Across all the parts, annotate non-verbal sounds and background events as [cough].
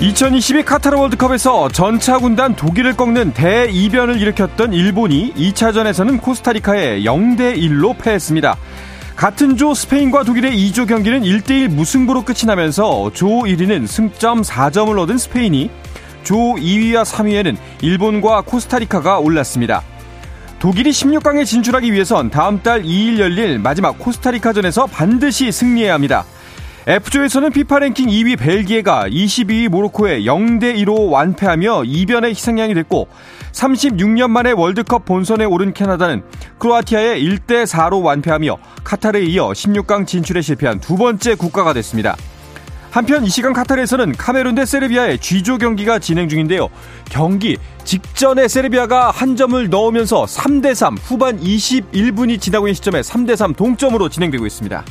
2022 카타르 월드컵에서 전차 군단 독일을 꺾는 대이변을 일으켰던 일본이 2차전에서는 코스타리카에 0대 1로 패했습니다. 같은 조 스페인과 독일의 2조 경기는 1대1 무승부로 끝이 나면서 조 1위는 승점 4점을 얻은 스페인이 조 2위와 3위에는 일본과 코스타리카가 올랐습니다. 독일이 16강에 진출하기 위해선 다음 달 2일 열릴 마지막 코스타리카전에서 반드시 승리해야 합니다. F조에서는 피파 랭킹 2위 벨기에가 22위 모로코에 0대2로 완패하며 이변의 희생양이 됐고 36년 만에 월드컵 본선에 오른 캐나다는 크로아티아에 1대 4로 완패하며 카타르에 이어 16강 진출에 실패한 두 번째 국가가 됐습니다. 한편 이 시간 카타르에서는 카메룬 대 세르비아의 G조 경기가 진행 중인데요. 경기 직전에 세르비아가 한 점을 넣으면서 3대3 후반 21분이 지나고 있는 시점에 3대3 동점으로 진행되고 있습니다.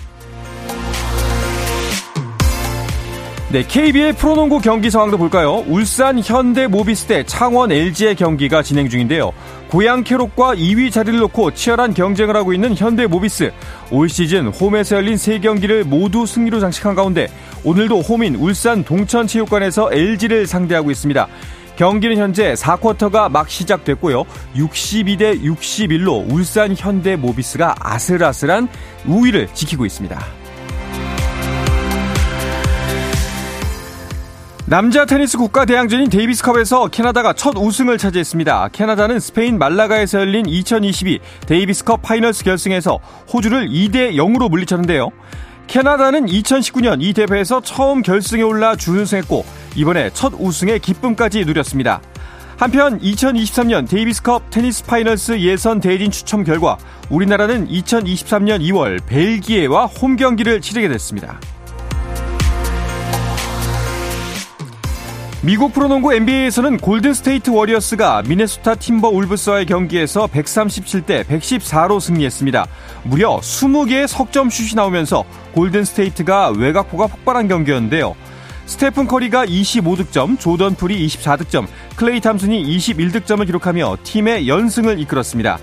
네, KBL 프로농구 경기 상황도 볼까요? 울산 현대 모비스 대 창원 LG의 경기가 진행 중인데요. 고양 캐롯과 2위 자리를 놓고 치열한 경쟁을 하고 있는 현대 모비스. 올 시즌 홈에서 열린 3경기를 모두 승리로 장식한 가운데 오늘도 홈인 울산 동천체육관에서 LG를 상대하고 있습니다. 경기는 현재 4쿼터가 막 시작됐고요. 62대 61로 울산 현대 모비스가 아슬아슬한 우위를 지키고 있습니다. 남자 테니스 국가 대항전인 데이비스컵에서 캐나다가 첫 우승을 차지했습니다. 캐나다는 스페인 말라가에서 열린 2022 데이비스컵 파이널스 결승에서 호주를 2대 0으로 물리쳤는데요. 캐나다는 2019년 이 대회에서 처음 결승에 올라 준우승했고 이번에 첫 우승의 기쁨까지 누렸습니다. 한편 2023년 데이비스컵 테니스 파이널스 예선 대진 추첨 결과 우리나라는 2023년 2월 벨기에와 홈 경기를 치르게 됐습니다. 미국 프로농구 NBA에서는 골든스테이트 워리어스가 미네소타 팀버울브스와의 경기에서 137대 114로 승리했습니다. 무려 20개의 석점 슛이 나오면서 골든스테이트가 외곽포가 폭발한 경기였는데요. 스테픈 커리가 25득점, 조던 풀이 24득점, 클레이 탐슨이 21득점을 기록하며 팀의 연승을 이끌었습니다.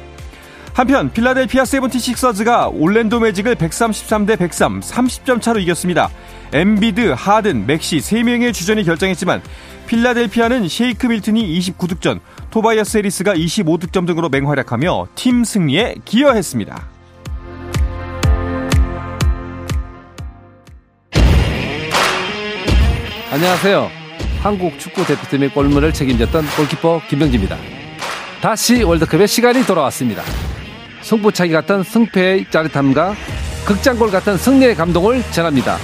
한편 필라델피아 세븐티식서즈가 올랜도 매직을 133대 103, 30점 차로 이겼습니다. 엠비드, 하든, 맥시 3명의 주전이 결장했지만 필라델피아는 셰이크 밀튼이 29득점, 토바이어스 해리스가 25득점 등으로 맹활약하며 팀 승리에 기여했습니다. 안녕하세요. 한국 축구 대표팀의 골문을 책임졌던 골키퍼 김병지입니다. 다시 월드컵의 시간이 돌아왔습니다. 승부차기 같은 승패의 짜릿함과 극장골 같은 승리의 감동을 전합니다.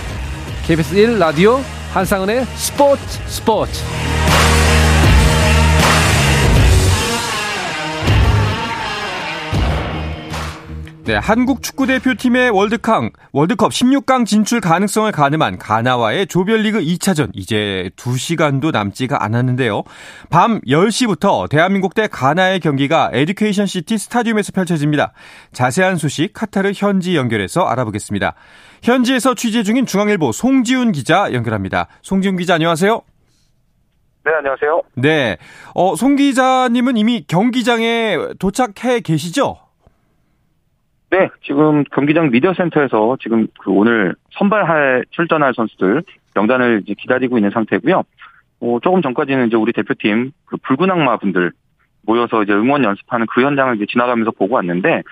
KBS 1 라디오 한상은의 스포츠 스포츠 네, 한국 축구 대표팀의 월드컵, 월드컵 16강 진출 가능성을 가늠한 가나와의 조별리그 2차전 이제 2시간도 남지가 않았는데요. 밤 10시부터 대한민국 대 가나의 경기가 에듀케이션 시티 스타디움에서 펼쳐집니다. 자세한 소식 카타르 현지 연결해서 알아보겠습니다. 현지에서 취재 중인 중앙일보 송지훈 기자 연결합니다. 송지훈 기자 안녕하세요. 네, 안녕하세요. 네. 어, 송 기자님은 이미 경기장에 도착해 계시죠? 네, 지금 경기장 미디어 센터에서 지금 그 오늘 선발할 출전할 선수들 명단을 이제 기다리고 있는 상태고요. 어, 조금 전까지는 이제 우리 대표팀 그 붉은 악마 분들 모여서 이제 응원 연습하는 그 현장을 이제 지나가면서 보고 왔는데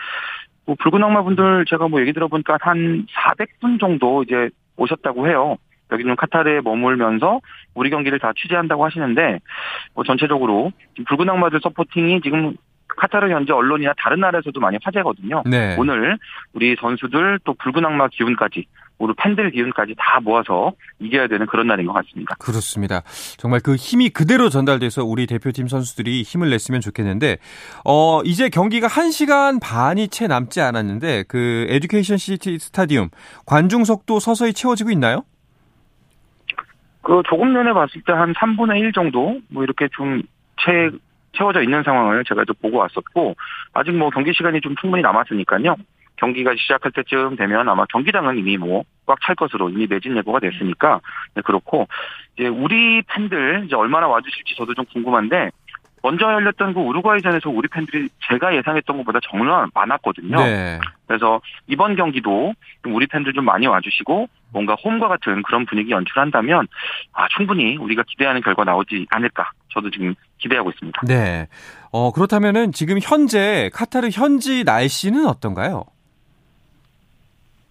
뭐 붉은 악마 분들 제가 뭐 얘기 들어보니까 한 400분 정도 이제 오셨다고 해요. 여기는 카타르에 머물면서 우리 경기를 다 취재한다고 하시는데 뭐 전체적으로 붉은 악마들 서포팅이 지금 카타르 현지 언론이나 다른 나라에서도 많이 화제거든요. 네. 오늘 우리 선수들 또 붉은 악마 기운까지 우리 팬들 기운까지 다 모아서 이겨야 되는 그런 날인 것 같습니다. 그렇습니다. 정말 그 힘이 그대로 전달돼서 우리 대표팀 선수들이 힘을 냈으면 좋겠는데, 어, 이제 경기가 1시간 반이 채 남지 않았는데, 그, 에듀케이션 시티 스타디움, 관중석도 서서히 채워지고 있나요? 그 조금 전에 봤을 때 한 3분의 1 정도 뭐 이렇게 좀 채, 채워져 있는 상황을 제가 또 보고 왔었고 아직 뭐 경기 시간이 좀 충분히 남았으니까요. 경기가 시작할 때쯤 되면 아마 경기장은 이미 뭐 꽉 찰 것으로 이미 매진 예고가 됐으니까 네, 그렇고 이제 우리 팬들 이제 얼마나 와주실지 저도 좀 궁금한데 먼저 열렸던 그 우루과이전에서 우리 팬들이 제가 예상했던 것보다 정말 많았거든요. 네. 그래서 이번 경기도 우리 팬들 좀 많이 와주시고 뭔가 홈과 같은 그런 분위기 연출한다면 아 충분히 우리가 기대하는 결과 나오지 않을까 저도 지금 기대하고 있습니다. 네. 어 그렇다면은 지금 현재 카타르 현지 날씨는 어떤가요?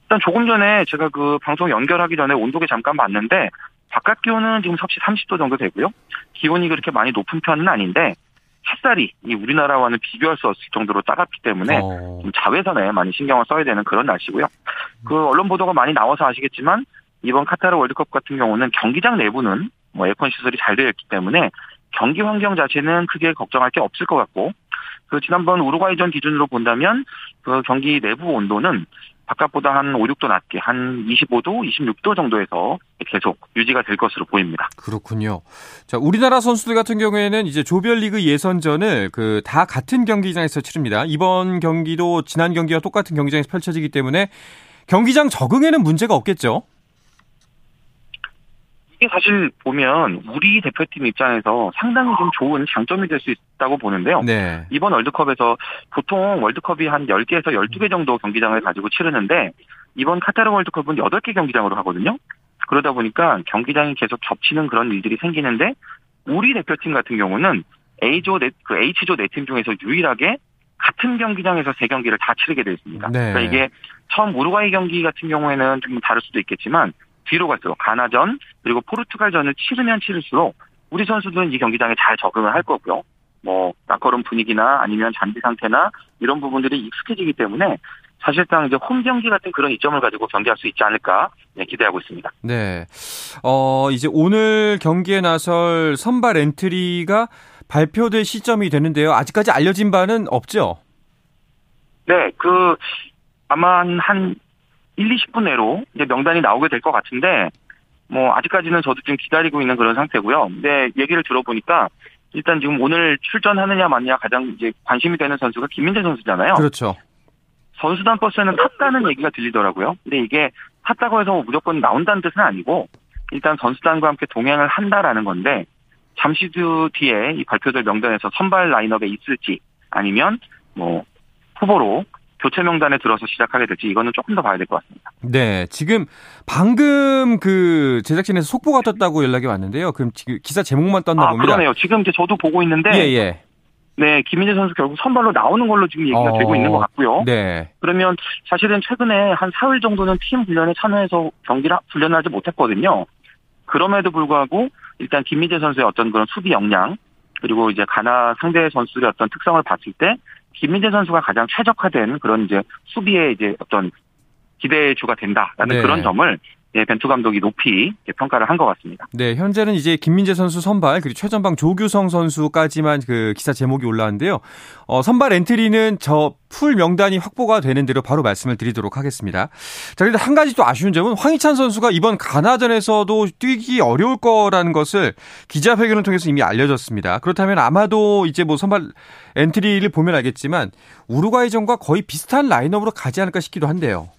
일단 조금 전에 제가 그 방송 연결하기 전에 온도계 잠깐 봤는데 바깥 기온은 지금 섭씨 30도 정도 되고요. 기온이 그렇게 많이 높은 편은 아닌데 햇살이 이 우리나라와는 비교할 수 없을 정도로 따갑기 때문에 어. 좀 자외선에 많이 신경을 써야 되는 그런 날씨고요. 그 언론 보도가 많이 나와서 아시겠지만 이번 카타르 월드컵 같은 경우는 경기장 내부는 뭐 에어컨 시설이 잘 되어 있기 때문에 경기 환경 자체는 크게 걱정할 게 없을 것 같고 그 지난번 우루과이전 기준으로 본다면 그 경기 내부 온도는 바깥보다 한 5, 6도 낮게 한 25도, 26도 정도에서 계속 유지가 될 것으로 보입니다. 그렇군요. 자, 우리나라 선수들 같은 경우에는 이제 조별리그 예선전을 그 다 같은 경기장에서 치릅니다. 이번 경기도 지난 경기와 똑같은 경기장에서 펼쳐지기 때문에 경기장 적응에는 문제가 없겠죠. 이게 사실 보면 우리 대표팀 입장에서 상당히 좀 좋은 장점이 될 수 있다고 보는데요. 네. 이번 월드컵에서 보통 월드컵이 한 10개에서 12개 정도 경기장을 가지고 치르는데 이번 카타르 월드컵은 8개 경기장으로 하거든요. 그러다 보니까 경기장이 계속 겹치는 그런 일들이 생기는데 우리 대표팀 같은 경우는 A조 네, 그 H조 네 팀 중에서 유일하게 같은 경기장에서 세 경기를 다 치르게 되어 있습니다. 네. 그러니까 이게 처음 우루과이 경기 같은 경우에는 좀 다를 수도 있겠지만 뒤로 갈수록 가나전 그리고 포르투갈전을 치르면 치를수록 우리 선수들은 이 경기장에 잘 적응을 할 거고요. 뭐 낯거름 분위기나 아니면 잔디 상태나 이런 부분들이 익숙해지기 때문에 사실상 이제 홈 경기 같은 그런 이점을 가지고 경기할 수 있지 않을까 네, 기대하고 있습니다. 네. 어, 이제 오늘 경기에 나설 선발 엔트리가 발표될 시점이 되는데요. 아직까지 알려진 바는 없죠? 네, 그 아마 한, 한 1, 20분 내로 이제 명단이 나오게 될 것 같은데 뭐 아직까지는 저도 지금 기다리고 있는 그런 상태고요. 근데 얘기를 들어보니까 일단 지금 오늘 출전하느냐 마느냐 가장 이제 관심이 되는 선수가 김민재 선수잖아요. 그렇죠. 선수단 버스에는 탔다는 얘기가 들리더라고요. 근데 이게 탔다고 해서 뭐 무조건 나온다는 뜻은 아니고 일단 선수단과 함께 동행을 한다라는 건데 잠시 후 뒤에 이 발표될 명단에서 선발 라인업에 있을지 아니면 뭐 후보로 교체 명단에 들어서 시작하게 될지 이거는 조금 더 봐야 될 것 같습니다. 네. 지금 방금 그 제작진에서 속보가 떴다고 연락이 왔는데요. 그럼 지금 기사 제목만 떴나 아 봅니다. 그러네요. 지금 이제 저도 보고 있는데 예, 예. 네 김민재 선수 결국 선발로 나오는 걸로 지금 얘기가 어, 되고 있는 것 같고요. 네. 그러면 사실은 최근에 한 사흘 정도는 팀 훈련에 참여해서 경기를 훈련을 하지 못했거든요. 그럼에도 불구하고 일단 김민재 선수의 어떤 그런 수비 역량 그리고 이제 가나 상대 선수의 어떤 특성을 봤을 때 김민재 선수가 가장 최적화된 그런 이제 수비의 이제 어떤 기대주가 된다라는 네. 그런 점을 예, 벤투 감독이 높이 평가를 한 것 같습니다. 네, 현재는 이제 김민재 선수 선발 그리고 최전방 조규성 선수까지만 그 기사 제목이 올라왔는데요. 어, 선발 엔트리는 저 full 명단이 확보가 되는 대로 바로 말씀을 드리도록 하겠습니다. 자, 그런데 한 가지 또 아쉬운 점은 황희찬 선수가 이번 가나전에서도 뛰기 어려울 거라는 것을 기자회견을 통해서 이미 알려졌습니다. 그렇다면 아마도 이제 뭐 선발 엔트리를 보면 알겠지만 우루과이전과 거의 비슷한 라인업으로 가지 않을까 싶기도 한데요.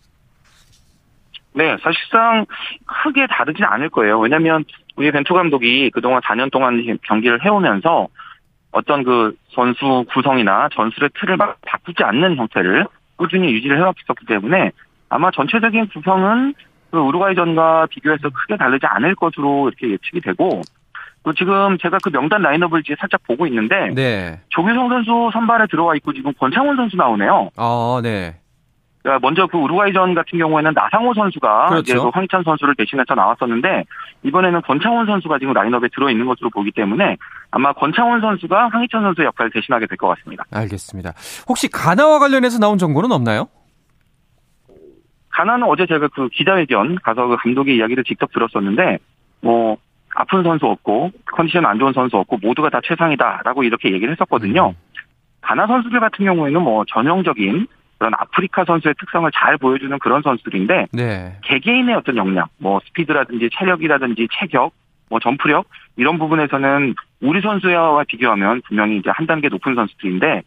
네, 사실상 크게 다르진 않을 거예요. 왜냐하면 우리 벤투 감독이 그동안 4년 동안 경기를 해오면서 어떤 그 선수 구성이나 전술의 틀을 막 바꾸지 않는 형태를 꾸준히 유지를 해왔기 때문에 아마 전체적인 구성은 그 우루과이전과 비교해서 크게 다르지 않을 것으로 이렇게 예측이 되고 또 지금 제가 그 명단 라인업을 이제 살짝 보고 있는데 네. 조규성 선수 선발에 들어와 있고 지금 권창훈 선수 나오네요. 아, 네. 그러니까 먼저 그 우루과이전 같은 경우에는 나상호 선수가 그렇죠. 그 황희찬 선수를 대신해서 나왔었는데 이번에는 권창훈 선수가 지금 라인업에 들어 있는 것으로 보기 때문에 아마 권창훈 선수가 황희찬 선수의 역할을 대신하게 될 것 같습니다. 알겠습니다. 혹시 가나와 관련해서 나온 정보는 없나요? 가나는 어제 제가 그 기자회견 가서 그 감독의 이야기를 직접 들었었는데 뭐 아픈 선수 없고 컨디션 안 좋은 선수 없고 모두가 다 최상이다라고 이렇게 얘기를 했었거든요. 가나 선수들 같은 경우에는 뭐 전형적인 그런 아프리카 선수의 특성을 잘 보여주는 그런 선수들인데 네. 개개인의 어떤 역량, 뭐 스피드라든지 체력이라든지 체격, 뭐 점프력 이런 부분에서는 우리 선수와 비교하면 분명히 이제 한 단계 높은 선수들인데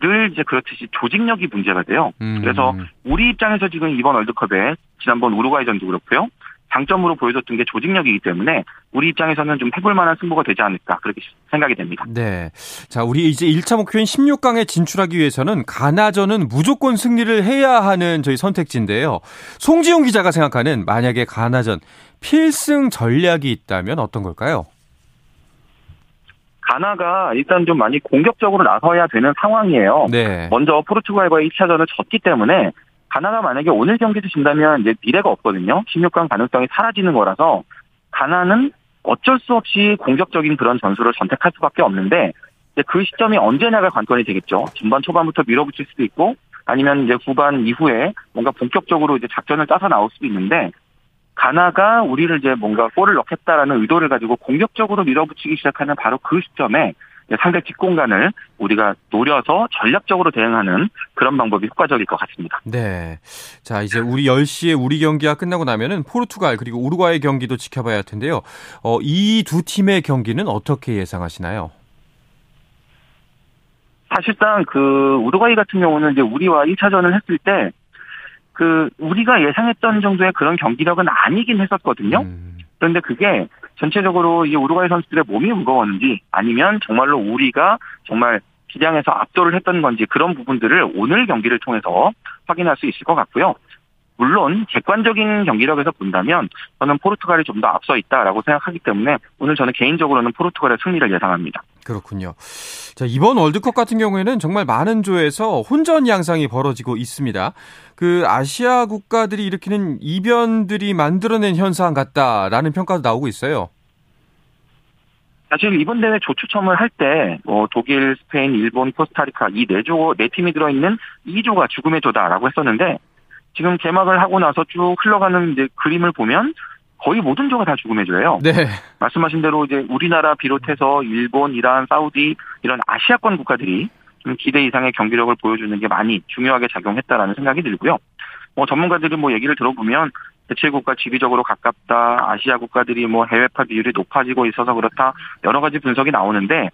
늘 이제 그렇듯이 조직력이 문제가 돼요. 음. 그래서 우리 입장에서 지금 이번 월드컵에 지난번 우루과이전도 그렇고요. 장점으로 보여줬던 게 조직력이기 때문에 우리 입장에서는 좀 해볼 만한 승부가 되지 않을까 그렇게 생각이 됩니다. 네. 자, 우리 이제 1차 목표인 16강에 진출하기 위해서는 가나전은 무조건 승리를 해야 하는 저희 선택지인데요. 송지용 기자가 생각하는 만약에 가나전 필승 전략이 있다면 어떤 걸까요? 가나가 일단 좀 많이 공격적으로 나서야 되는 상황이에요. 네. 먼저 포르투갈과의 2차전을 졌기 때문에 가나가 만약에 오늘 경기도 진다면 이제 미래가 없거든요. 16강 가능성이 사라지는 거라서 가나는 어쩔 수 없이 공격적인 그런 전술을 선택할 수밖에 없는데 이제 그 시점이 언제냐가 관건이 되겠죠. 전반 초반부터 밀어붙일 수도 있고 아니면 이제 후반 이후에 뭔가 본격적으로 이제 작전을 짜서 나올 수도 있는데 가나가 우리를 이제 뭔가 골을 넣겠다라는 의도를 가지고 공격적으로 밀어붙이기 시작하는 바로 그 시점에 상대 뒷공간을 우리가 노려서 전략적으로 대응하는 그런 방법이 효과적일 것 같습니다. 네. 자, 이제 우리 10시에 우리 경기가 끝나고 나면은 포르투갈 그리고 우루과이 경기도 지켜봐야 할 텐데요. 어, 이 두 팀의 경기는 어떻게 예상하시나요? 사실상 그 우루과이 같은 경우는 이제 우리와 1차전을 했을 때 그 우리가 예상했던 정도의 그런 경기력은 아니긴 했었거든요. 음. 그런데 그게 전체적으로 이 우루과이 선수들의 몸이 무거웠는지 아니면 정말로 우리가 정말 기량에서 압도를 했던 건지 그런 부분들을 오늘 경기를 통해서 확인할 수 있을 것 같고요. 물론 객관적인 경기력에서 본다면 저는 포르투갈이 좀 더 앞서 있다라고 생각하기 때문에 오늘 저는 개인적으로는 포르투갈의 승리를 예상합니다. 그렇군요. 자, 이번 월드컵 같은 경우에는 정말 많은 조에서 혼전 양상이 벌어지고 있습니다. 그 아시아 국가들이 일으키는 이변들이 만들어낸 현상 같다라는 평가도 나오고 있어요. 사실 이번 대회 조 추첨을 할 때, 뭐, 독일, 스페인, 일본, 코스타리카 이 네 조, 네 팀이 들어있는 2조가 죽음의 조다라고 했었는데, 지금 개막을 하고 나서 쭉 흘러가는 이제 그림을 보면 거의 모든 조가 다 죽음의 조예요. 네. 말씀하신 대로 이제 우리나라 비롯해서 일본, 이란, 사우디 이런 아시아권 국가들이 좀 기대 이상의 경기력을 보여주는 게 많이 중요하게 작용했다라는 생각이 들고요. 뭐 전문가들이 뭐 얘기를 들어보면 대체국가 지리적으로 가깝다, 아시아 국가들이 뭐 해외파 비율이 높아지고 있어서 그렇다 여러 가지 분석이 나오는데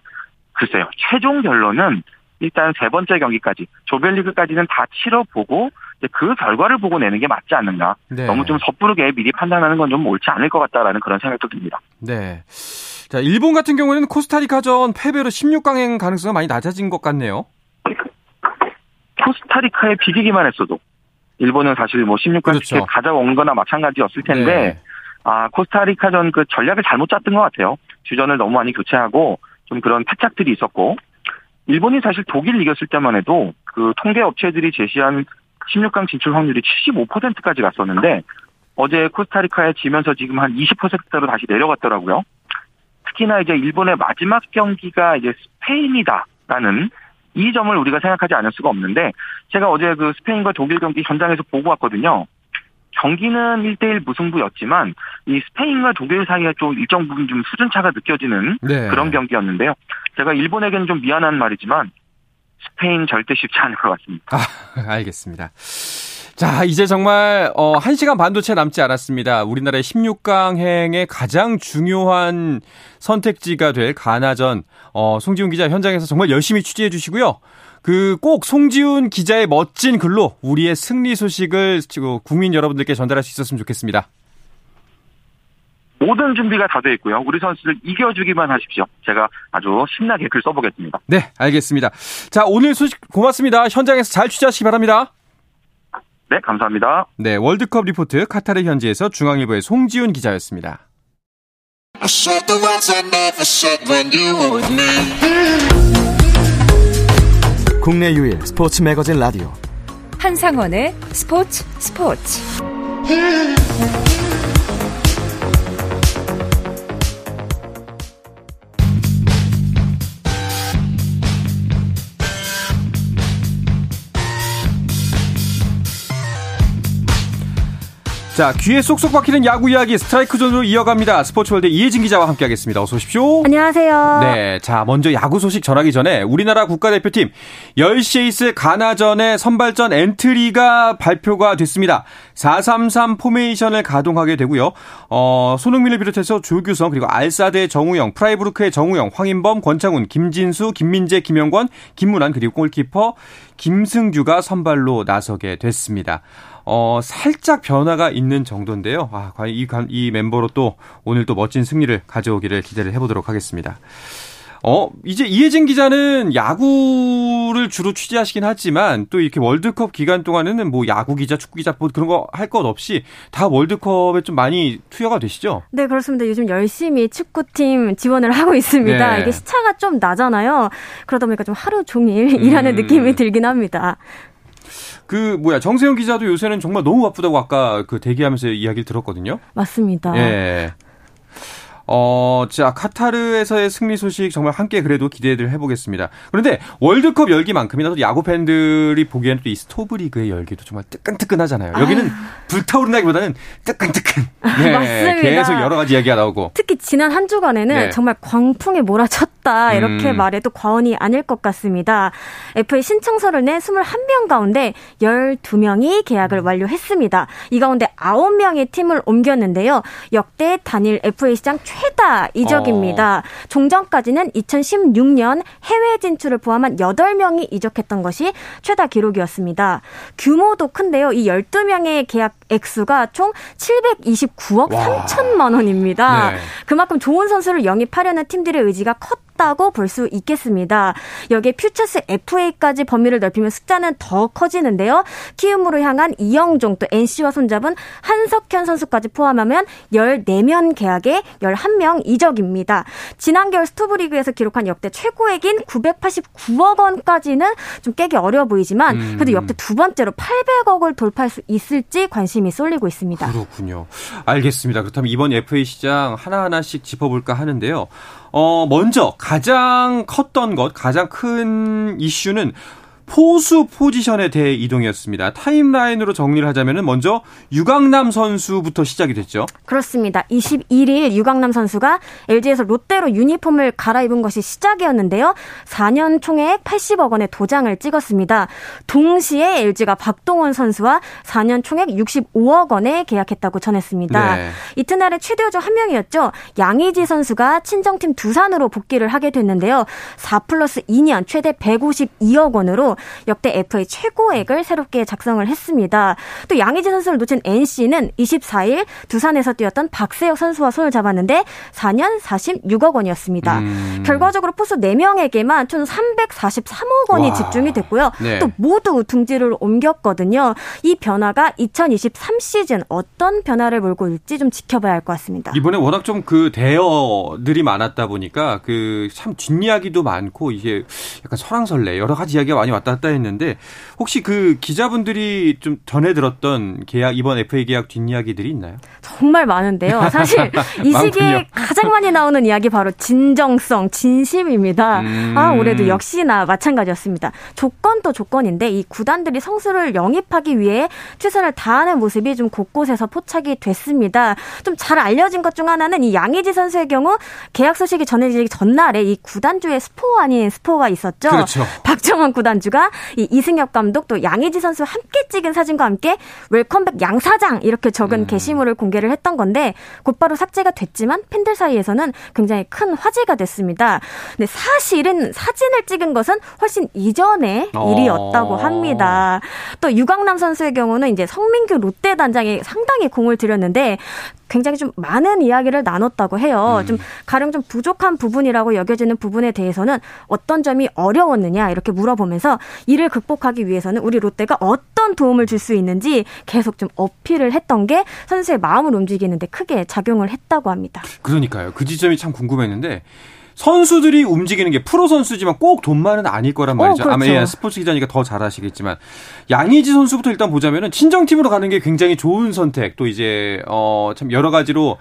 글쎄요 최종 결론은 일단 세 번째 경기까지 조별리그까지는 다 치러보고 그 결과를 보고 내는 게 맞지 않는가. 네. 너무 좀 섣부르게 미리 판단하는 건 좀 옳지 않을 것 같다라는 그런 생각도 듭니다. 네. 자, 일본 같은 경우에는 코스타리카전 패배로 16강행 가능성이 많이 낮아진 것 같네요. 코스타리카에 비기기만 했어도 일본은 사실 뭐 16강 그렇죠. 가져온 거나 마찬가지였을 텐데 네. 아, 코스타리카전 그 전략을 잘못 짰던 것 같아요. 주전을 너무 많이 교체하고 좀 그런 패착들이 있었고 일본이 사실 독일 이겼을 때만 해도 그 통계 업체들이 제시한 16강 진출 확률이 75%까지 갔었는데 어제 코스타리카에 지면서 지금 한 20%대로 다시 내려갔더라고요. 특히나 이제 일본의 마지막 경기가 이제 스페인이다라는 이 점을 우리가 생각하지 않을 수가 없는데 제가 어제 그 스페인과 독일 경기 현장에서 보고 왔거든요. 경기는 1대1 무승부였지만 이 스페인과 독일 사이에 좀 일정 부분 좀 수준 차가 느껴지는 네. 그런 경기였는데요. 제가 일본에게는 좀 미안한 말이지만 스페인 절대 쉽지 않을 것 같습니다. 아, [laughs] 알겠습니다. 자, 이제 정말 어 1시간 반도 채 남지 않았습니다. 우리나라의 16강행의 가장 중요한 선택지가 될 가나전 어 송지훈 기자 현장에서 정말 열심히 취재해 주시고요. 그 꼭 송지훈 기자의 멋진 글로 우리의 승리 소식을 국민 여러분들께 전달할 수 있었으면 좋겠습니다. 모든 준비가 다 돼 있고요. 우리 선수들 이겨주기만 하십시오. 제가 아주 신나게 글 써보겠습니다. 네, 알겠습니다. 자, 오늘 소식 고맙습니다. 현장에서 잘 취재하시기 바랍니다. 네, 감사합니다. 네, 월드컵 리포트 카타르 현지에서 중앙일보의 송지훈 기자였습니다. 국내 유일 스포츠 매거진 라디오 한상원의 스포츠 스포츠 자, 귀에 쏙쏙 박히는 야구 이야기 스트라이크 존으로 이어갑니다. 스포츠월드 이혜진 기자와 함께하겠습니다. 어서 오십시오. 안녕하세요. 네, 자, 먼저 야구 소식 전하기 전에 우리나라 국가대표팀 10시에 있을 가나전의 선발전 엔트리가 발표가 됐습니다. 433 포메이션을 가동하게 되고요. 어, 손흥민을 비롯해서 조규성 그리고 알사드 정우영, 프라이브루크의 정우영, 황인범, 권창훈, 김진수, 김민재, 김영권, 김문환 그리고 골키퍼 김승규가 선발로 나서게 됐습니다. 어, 살짝 변화가 있는 정도인데요. 아, 과연 이, 이 멤버로 또 오늘 또 멋진 승리를 가져오기를 기대를 해보도록 하겠습니다. 어, 이제 이혜진 기자는 야구를 주로 취재하시긴 하지만 또 이렇게 월드컵 기간 동안에는 뭐 야구 기자, 축구 기자 뭐 그런 거 할 것 없이 다 월드컵에 좀 많이 투여가 되시죠? 네, 그렇습니다. 요즘 열심히 축구팀 지원을 하고 있습니다. 네. 이게 시차가 좀 나잖아요. 그러다 보니까 좀 하루 종일 [laughs] 일하는 음. 느낌이 들긴 합니다. 그 뭐야 정세영 기자도 요새는 정말 너무 바쁘다고 아까 그 대기하면서 이야기를 들었거든요. 맞습니다. 예. 어, 자, 카타르에서의 승리 소식 정말 함께 그래도 기대를 해보겠습니다. 그런데 월드컵 열기만큼이나 또 야구 팬들이 보기에는 또 이 스토브 리그의 열기도 정말 뜨끈뜨끈하잖아요. 여기는 불타오른다기보다는 뜨끈뜨끈. 네, [laughs] 맞습니다. 계속 여러 가지 이야기가 나오고. 특히 지난 한 주간에는 네. 정말 광풍에 몰아쳤다 이렇게 음. 말해도 과언이 아닐 것 같습니다. FA 신청서를 낸 21명 가운데 12명이 계약을 완료했습니다. 이 가운데 9명의 팀을 옮겼는데요. 역대 단일 FA 시장 최다 이적입니다. 어. 종전까지는 2016년 해외 진출을 포함한 8명이 이적했던 것이 최다 기록이었습니다. 규모도 큰데요. 이 12명의 계약 액수가 총 729억 와. 3천만 원입니다. 네. 그만큼 좋은 선수를 영입하려는 팀들의 의지가 컸다고 볼 수 있겠습니다. 여기에 퓨처스 FA까지 범위를 넓히면 숫자는 더 커지는데요. 키움으로 향한 이영종 또 NC와 손잡은 한석현 선수까지 포함하면 14명 계약에 11명 이적입니다. 지난 겨울 스토브리그에서 기록한 역대 최고액인 989억 원까지는 좀 깨기 어려워 보이지만 음. 그래도 역대 두 번째로 800억을 돌파할 수 있을지 관심 이 쏠리고 있습니다. 그렇군요. 알겠습니다. 그렇다면 이번 FA 시장 하나하나씩 짚어볼까 하는데요. 어, 먼저 가장 컸던 것, 가장 큰 이슈는 포수 포지션에 대해 이동이었습니다. 타임라인으로 정리를 하자면은 먼저 유강남 선수부터 시작이 됐죠. 그렇습니다. 21일 유강남 선수가 LG에서 롯데로 유니폼을 갈아입은 것이 시작이었는데요. 4년 총액 80억 원의 도장을 찍었습니다. 동시에 LG가 박동원 선수와 4년 총액 65억 원에 계약했다고 전했습니다. 네. 이튿날에 최대 중한 명이었죠. 양의지 선수가 친정팀 두산으로 복귀를 하게 됐는데요. 4 플러스 2년 최대 152억 원으로 역대 FA 최고액을 새롭게 작성을 했습니다. 또 양의지 선수를 놓친 NC는 24일 두산에서 뛰었던 박세혁 선수와 손을 잡았는데 4년 46억 원이었습니다. 음. 결과적으로 포수 4명에게만 총 343억 원이 와. 집중이 됐고요. 네. 또 모두 둥지를 옮겼거든요. 이 변화가 2023 시즌 어떤 변화를 몰고 올지 좀 지켜봐야 할 것 같습니다. 이번에 워낙 좀 그 대여들이 많았다 보니까 그 참 뒷이야기도 많고 이게 약간 설왕설래 여러 가지 이야기가 많이 왔다 갔다 했는데 혹시 그 기자분들이 좀 전해 들었던 계약 이번 FA 계약 뒷이야기들이 있나요? 정말 많은데요. 사실 이. [laughs] 시기에 가장 많이 나오는 이야기 바로 진정성, 진심입니다. 음. 아, 올해도 역시나 마찬가지였습니다. 조건도 조건인데 이 구단들이 선수를 영입하기 위해 최선을 다하는 모습이 좀 곳곳에서 포착이 됐습니다. 좀 잘 알려진 것 중 하나는 이 양의지 선수의 경우 계약 소식이 전해지기 전날에 이 구단주의 스포 아닌 스포가 있었죠. 그렇죠. 박정원 구단주가 이 이승엽 감독 또 양의지 선수 함께 찍은 사진과 함께 웰컴백 양사장 이렇게 적은 음. 게시물을 공개를 했던 건데 곧바로 삭제가 됐지만 팬들 사이에서는 굉장히 큰 화제가 됐습니다. 근데 사실은 사진을 찍은 것은 훨씬 이전의 어. 일이었다고 합니다. 또 유강남 선수의 경우는 이제 성민규 롯데 단장이 상당히 공을 들였는데 굉장히 좀 많은 이야기를 나눴다고 해요. 음. 좀 가령 좀 부족한 부분이라고 여겨지는 부분에 대해서는 어떤 점이 어려웠느냐 이렇게 물어보면서 이를 극복하기 위해서는 우리 롯데가 어떤 도움을 줄 수 있는지 계속 좀 어필을 했던 게 선수의 마음을 움직이는데 크게 작용을 했다고 합니다. 그러니까요. 그 지점이 참 궁금했는데 선수들이 움직이는 게 프로 선수지만 꼭 돈만은 아닐 거란 말이죠. 어, 그렇죠. 아마 예, 스포츠 기자니까 더 잘 아시겠지만 양의지 선수부터 일단 보자면은 친정팀으로 가는 게 굉장히 좋은 선택. 또 이제 어 참 여러 가지로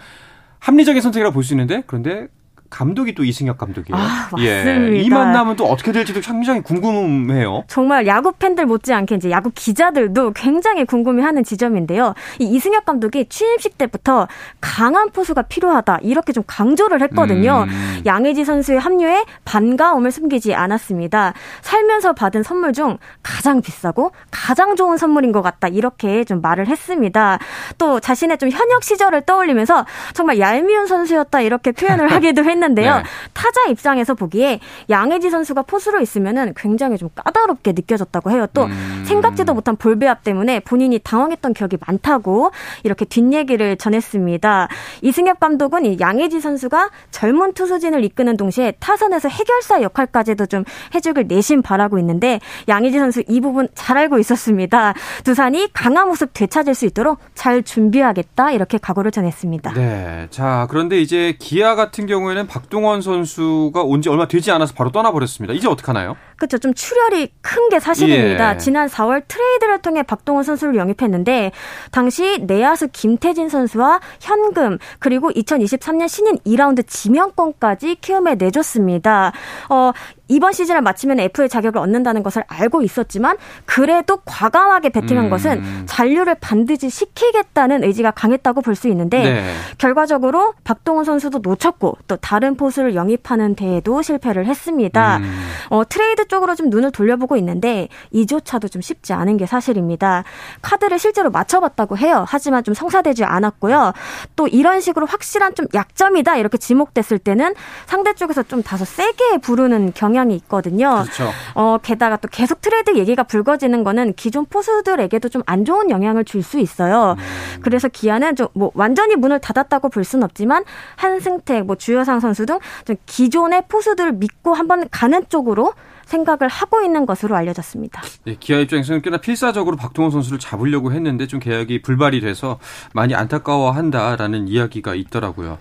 합리적인 선택이라 고 볼 수 있는데 그런데 감독이 또 이승엽 감독이에요. 아, 예. 맞습니다. 이 만남은 또 어떻게 될지도 굉장히 궁금해요. 정말 야구 팬들 못지않게 이제 야구 기자들도 굉장히 궁금해하는 지점인데요. 이 이승엽 감독이 취임식 때부터 강한 포수가 필요하다 이렇게 좀 강조를 했거든요. 음. 양의지 선수의 합류에 반가움을 숨기지 않았습니다. 살면서 받은 선물 중 가장 비싸고 가장 좋은 선물인 것 같다 이렇게 좀 말을 했습니다. 또 자신의 좀 현역 시절을 떠올리면서 정말 얄미운 선수였다 이렇게 표현을 [laughs] 하기도 했는데 요. 네. 타자 입장에서 보기에 양의지 선수가 포수로 있으면은 굉장히 좀 까다롭게 느껴졌다고 해요. 또 음. 생각지도 못한 볼배압 때문에 본인이 당황했던 기억이 많다고 이렇게 뒷얘기를 전했습니다. 이승엽 감독은 이 양의지 선수가 젊은 투수진을 이끄는 동시에 타선에서 해결사 역할까지도 좀 해주길 내심 바라고 있는데 양의지 선수 이 부분 잘 알고 있었습니다. 두산이 강한 모습 되찾을 수 있도록 잘 준비하겠다 이렇게 각오를 전했습니다. 네. 자, 그런데 이제 기아 같은 경우에는 박동원 선수가 온 지 얼마 되지 않아서 바로 떠나버렸습니다. 이제 어떡하나요? 그렇죠. 좀 출혈이 큰 게 사실입니다. 예. 지난 4월 트레이드를 통해 박동원 선수를 영입했는데 당시 내야수 김태진 선수와 현금 그리고 2023년 신인 2라운드 지명권까지 키움에 내줬습니다. 어, 이번 시즌을 마치면 FA 자격을 얻는다는 것을 알고 있었지만 그래도 과감하게 베팅한 음. 것은 잔류를 반드시 시키겠다는 의지가 강했다고 볼 수 있는데 네. 결과적으로 박동원 선수도 놓쳤고 또 다른 포수를 영입하는 데에도 실패를 했습니다. 음. 어, 트레이드 쪽으로 좀 눈을 돌려보고 있는데 이조차도 좀 쉽지 않은 게 사실입니다. 카드를 실제로 맞춰봤다고 해요. 하지만 좀 성사되지 않았고요. 또 이런 식으로 확실한 좀 약점이다 이렇게 지목됐을 때는 상대 쪽에서 좀 다소 세게 부르는 경향이 있거든요. 그렇죠. 어, 게다가 또 계속 트레이드 얘기가 불거지는 거는 기존 포수들에게도 좀 안 좋은 영향을 줄 수 있어요. 그래서 기아는 좀 뭐 완전히 문을 닫았다고 볼 수는 없지만 한승택, 뭐 주여상 선수 등 좀 기존의 포수들을 믿고 한번 가는 쪽으로 생각을 하고 있는 것으로 알려졌습니다. 네, 기아 입장에서는 꽤나 필사적으로 박동원 선수를 잡으려고 했는데 좀 계약이 불발이 돼서 많이 안타까워한다라는 이야기가 있더라고요.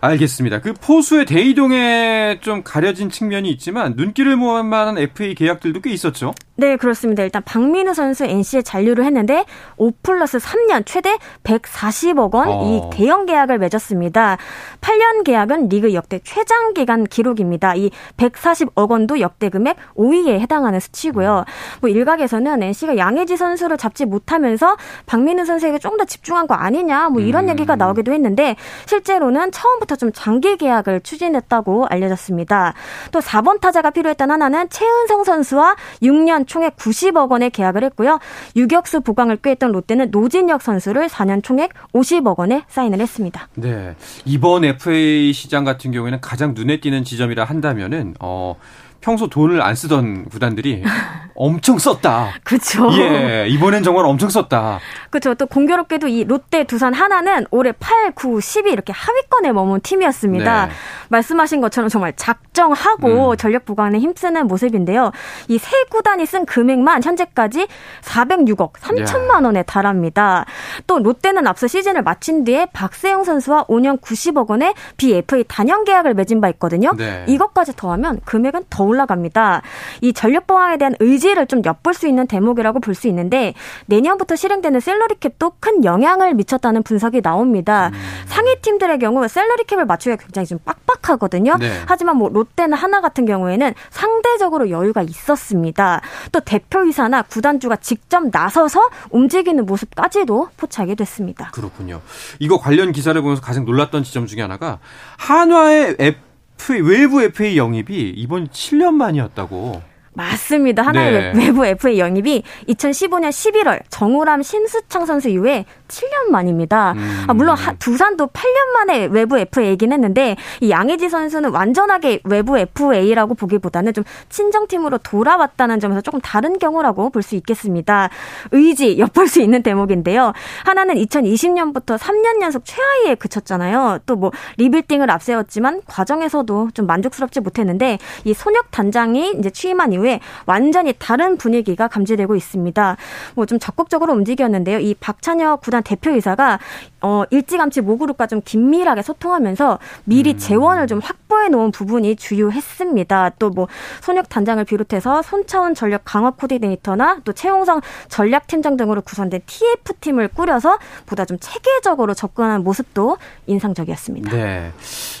알겠습니다. 그 포수의 대이동에 좀 가려진 측면이 있지만 눈길을 모을 만한 FA 계약들도 꽤 있었죠. 네, 그렇습니다. 일단 박민우 선수 NC에 잔류를 했는데 5 플러스 3년 최대 140억 원 어. 이 대형 계약을 맺었습니다. 8년 계약은 리그 역대 최장 기간 기록입니다. 이 140억 원도 역대 금액 5위에 해당하는 수치고요. 뭐 일각에서는 NC가 양혜지 선수를 잡지 못하면서 박민우 선수에게 좀 더 집중한 거 아니냐 뭐 이런 음. 얘기가 나오기도 했는데 실제로는 처음부터 좀 장기 계약을 추진했다고 알려졌습니다. 또 4번 타자가 필요했던 하나는 최은성 선수와 6년 총액 90억 원의 계약을 했고요. 유격수 보강을 꾀했던 롯데는 노진혁 선수를 4년 총액 50억 원에 사인을 했습니다. 네. 이번 FA 시장 같은 경우에는 가장 눈에 띄는 지점이라 한다면은 어 평소 돈을 안 쓰던 구단들이 [laughs] 엄청 썼다. 그렇죠. 예, 이번엔 정말 엄청 썼다. 그렇죠. 또 공교롭게도 이 롯데, 두산 하나는 올해 8, 9, 10위 이렇게 하위권에 머문 팀이었습니다. 네. 말씀하신 것처럼 정말 작정하고 음. 전력 보강에 힘쓰는 모습인데요. 이 세 구단이 쓴 금액만 현재까지 406억 3천만 원에 달합니다. 또 롯데는 앞서 시즌을 마친 뒤에 박세영 선수와 5년 90억 원의 BFA 단연 계약을 맺은 바 있거든요. 네. 이것까지 더하면 금액은 더 올라갑니다. 이 전력 보강에 대한 의지 를 좀 엿볼 수 있는 대목이라고 볼 수 있는데 내년부터 실행되는 셀러리 캡도 큰 영향을 미쳤다는 분석이 나옵니다. 음. 상위 팀들의 경우 셀러리 캡을 맞추기가 굉장히 좀 빡빡하거든요. 네. 하지만 뭐 롯데나 하나 같은 경우에는 상대적으로 여유가 있었습니다. 또 대표이사나 구단주가 직접 나서서 움직이는 모습까지도 포착이 됐습니다. 그렇군요. 이거 관련 기사를 보면서 가장 놀랐던 지점 중에 하나가 한화의 FA, 외부 FA 영입이 이번 7년 만이었다고. 맞습니다. 하나의 네. 외부 FA 영입이 2015년 11월 정우람 심수창 선수 이후에 7년 만입니다. 음. 아, 물론 하- 두산도 8년 만에 외부 FA이긴 했는데 이 양의지 선수는 완전하게 외부 FA라고 보기보다는 좀 친정팀으로 돌아왔다는 점에서 조금 다른 경우라고 볼 수 있겠습니다. 의지 엿볼 수 있는 대목인데요. 하나는 2020년부터 3년 연속 최하위에 그쳤잖아요. 또 뭐 리빌딩을 앞세웠지만 과정에서도 좀 만족스럽지 못했는데 이 손혁 단장이 이제 취임한 이후에 완전히 다른 분위기가 감지되고 있습니다. 뭐 좀 적극적으로 움직였는데요. 이 박찬혁 구단 대표이사가 어, 일찌감치 모그룹과 좀 긴밀하게 소통하면서 미리 음. 재원을 좀 확보해 놓은 부분이 주요했습니다. 또 뭐 손혁 단장을 비롯해서 손차원 전력 강화 코디네이터나 또 최용성 전략팀장 등으로 구성된 TF팀을 꾸려서 보다 좀 체계적으로 접근하는 모습도 인상적이었습니다. 네.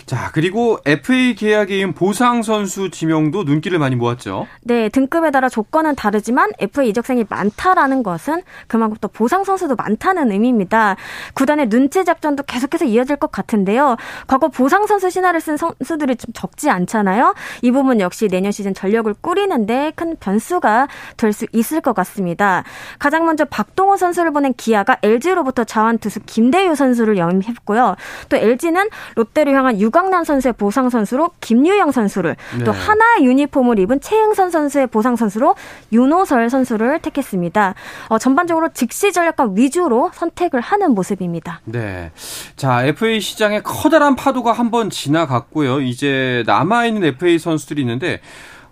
자, 그리고 FA 계약인 보상 선수 지명도 눈길을 많이 모았죠. 네, 등급에 따라 조건은 다르지만 FA 이적생이 많다라는 것은 그만큼 또 보상 선수도 많다는 의미입니다. 구단의 눈치 작전도 계속해서 이어질 것 같은데요. 과거 보상 선수 신화를 쓴 선수들이 좀 적지 않잖아요. 이 부분 역시 내년 시즌 전력을 꾸리는데 큰 변수가 될 수 있을 것 같습니다. 가장 먼저 박동호 선수를 보낸 기아가 LG로부터 자완 투수 김대유 선수를 영입했고요. 또 LG는 롯데를 향한 유강남 선수의 보상 선수로 김유영 선수를 네. 또 하나의 유니폼을 입은 최흥선 선수의 보상 선수로 윤호설 선수를 택했습니다. 어, 전반적으로 즉시 전력과 위주로 선택을 하는 모습입니다. 네. 자, FA 시장에 커다란 파도가 한번 지나갔고요. 이제 남아있는 FA 선수들이 있는데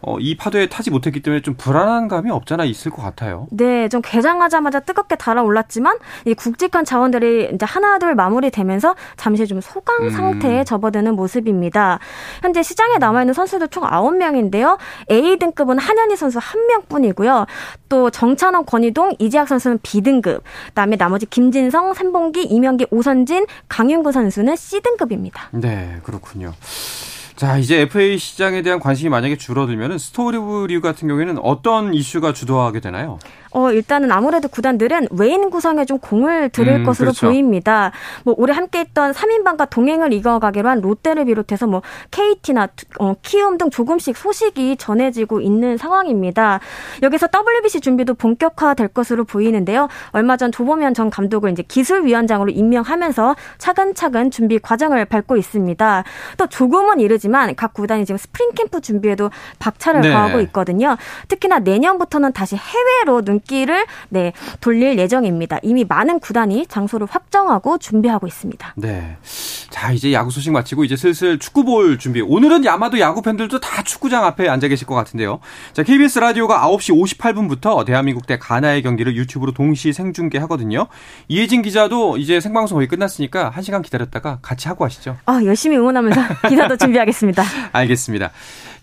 어, 이 파도에 타지 못했기 때문에 좀 불안한 감이 없잖아 있을 것 같아요. 네, 좀 개장하자마자 뜨겁게 달아올랐지만 이 굵직한 자원들이 이제 하나둘 마무리되면서 잠시 좀 소강 음. 상태에 음. 접어드는 모습입니다. 현재 시장에 남아 있는 선수들 총 9명인데요. A 등급은 한현희 선수 1명뿐이고요. 또 정찬원, 권희동, 이재학 선수는 B등급. 그다음에 나머지 김진성, 삼봉기, 이명기, 오선진, 강윤구 선수는 C등급입니다. 네, 그렇군요. 자, 이제 FA 시장에 대한 관심이 만약에 줄어들면 스토브리그 같은 경우에는 어떤 이슈가 주도하게 되나요? 어, 일단은 아무래도 구단들은 외인 구성에 좀 공을 들일 음, 것으로 그렇죠. 보입니다. 뭐 올해 함께 했던 3인방과 동행을 이어가기로 한 롯데를 비롯해서 뭐 KT나 어, 키움 등 조금씩 소식이 전해지고 있는 상황입니다. 여기서 WBC 준비도 본격화될 것으로 보이는데요. 얼마 전 조범현 전 감독을 이제 기술위원장으로 임명하면서 차근차근 준비 과정을 밟고 있습니다. 또 조금은 이르지만 각 구단이 지금 스프링 캠프 준비에도 박차를 네. 가하고 있거든요. 특히나 내년부터는 다시 해외로 눈길을 네, 돌릴 예정입니다. 이미 많은 구단이 장소를 확정하고 준비하고 있습니다. 네. 자, 이제 야구 소식 마치고 이제 슬슬 축구 볼 준비. 오늘은 아마도 야구 팬들도 다 축구장 앞에 앉아 계실 것 같은데요. 자, KBS 라디오가 9시 58분부터 대한민국 대 가나의 경기를 유튜브로 동시 생중계 하거든요. 이혜진 기자도 이제 생방송 거의 끝났으니까 1시간 기다렸다가 같이 하고 하시죠. 아, 열심히 응원하면서 [laughs] 기사도 준비하겠습니다. 알겠습니다.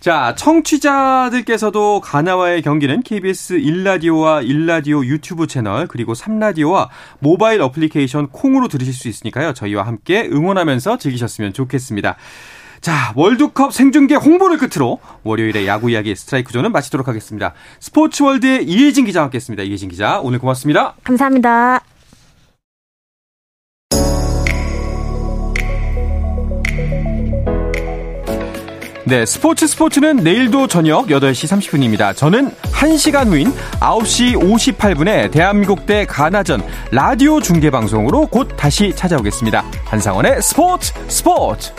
자, 청취자들께서도 가나와의 경기는 KBS 1라디오와 1라디오 유튜브 채널 그리고 3라디오와 모바일 어플리케이션 콩으로 들으실 수 있으니까요. 저희와 함께 응원하면서 즐기셨으면 좋겠습니다. 자, 월드컵 생중계 홍보를 끝으로 월요일에 야구 이야기 스트라이크 존은 마치도록 하겠습니다. 스포츠월드의 이혜진 기자와 함께 했습니다. 이혜진 기자, 오늘 고맙습니다. 감사합니다. 네, 스포츠 스포츠는 내일도 저녁 8시 30분입니다. 저는 1시간 후인 9시 58분에 대한민국 대 가나전 라디오 중계 방송으로 곧 다시 찾아오겠습니다. 한상원의 스포츠 스포츠!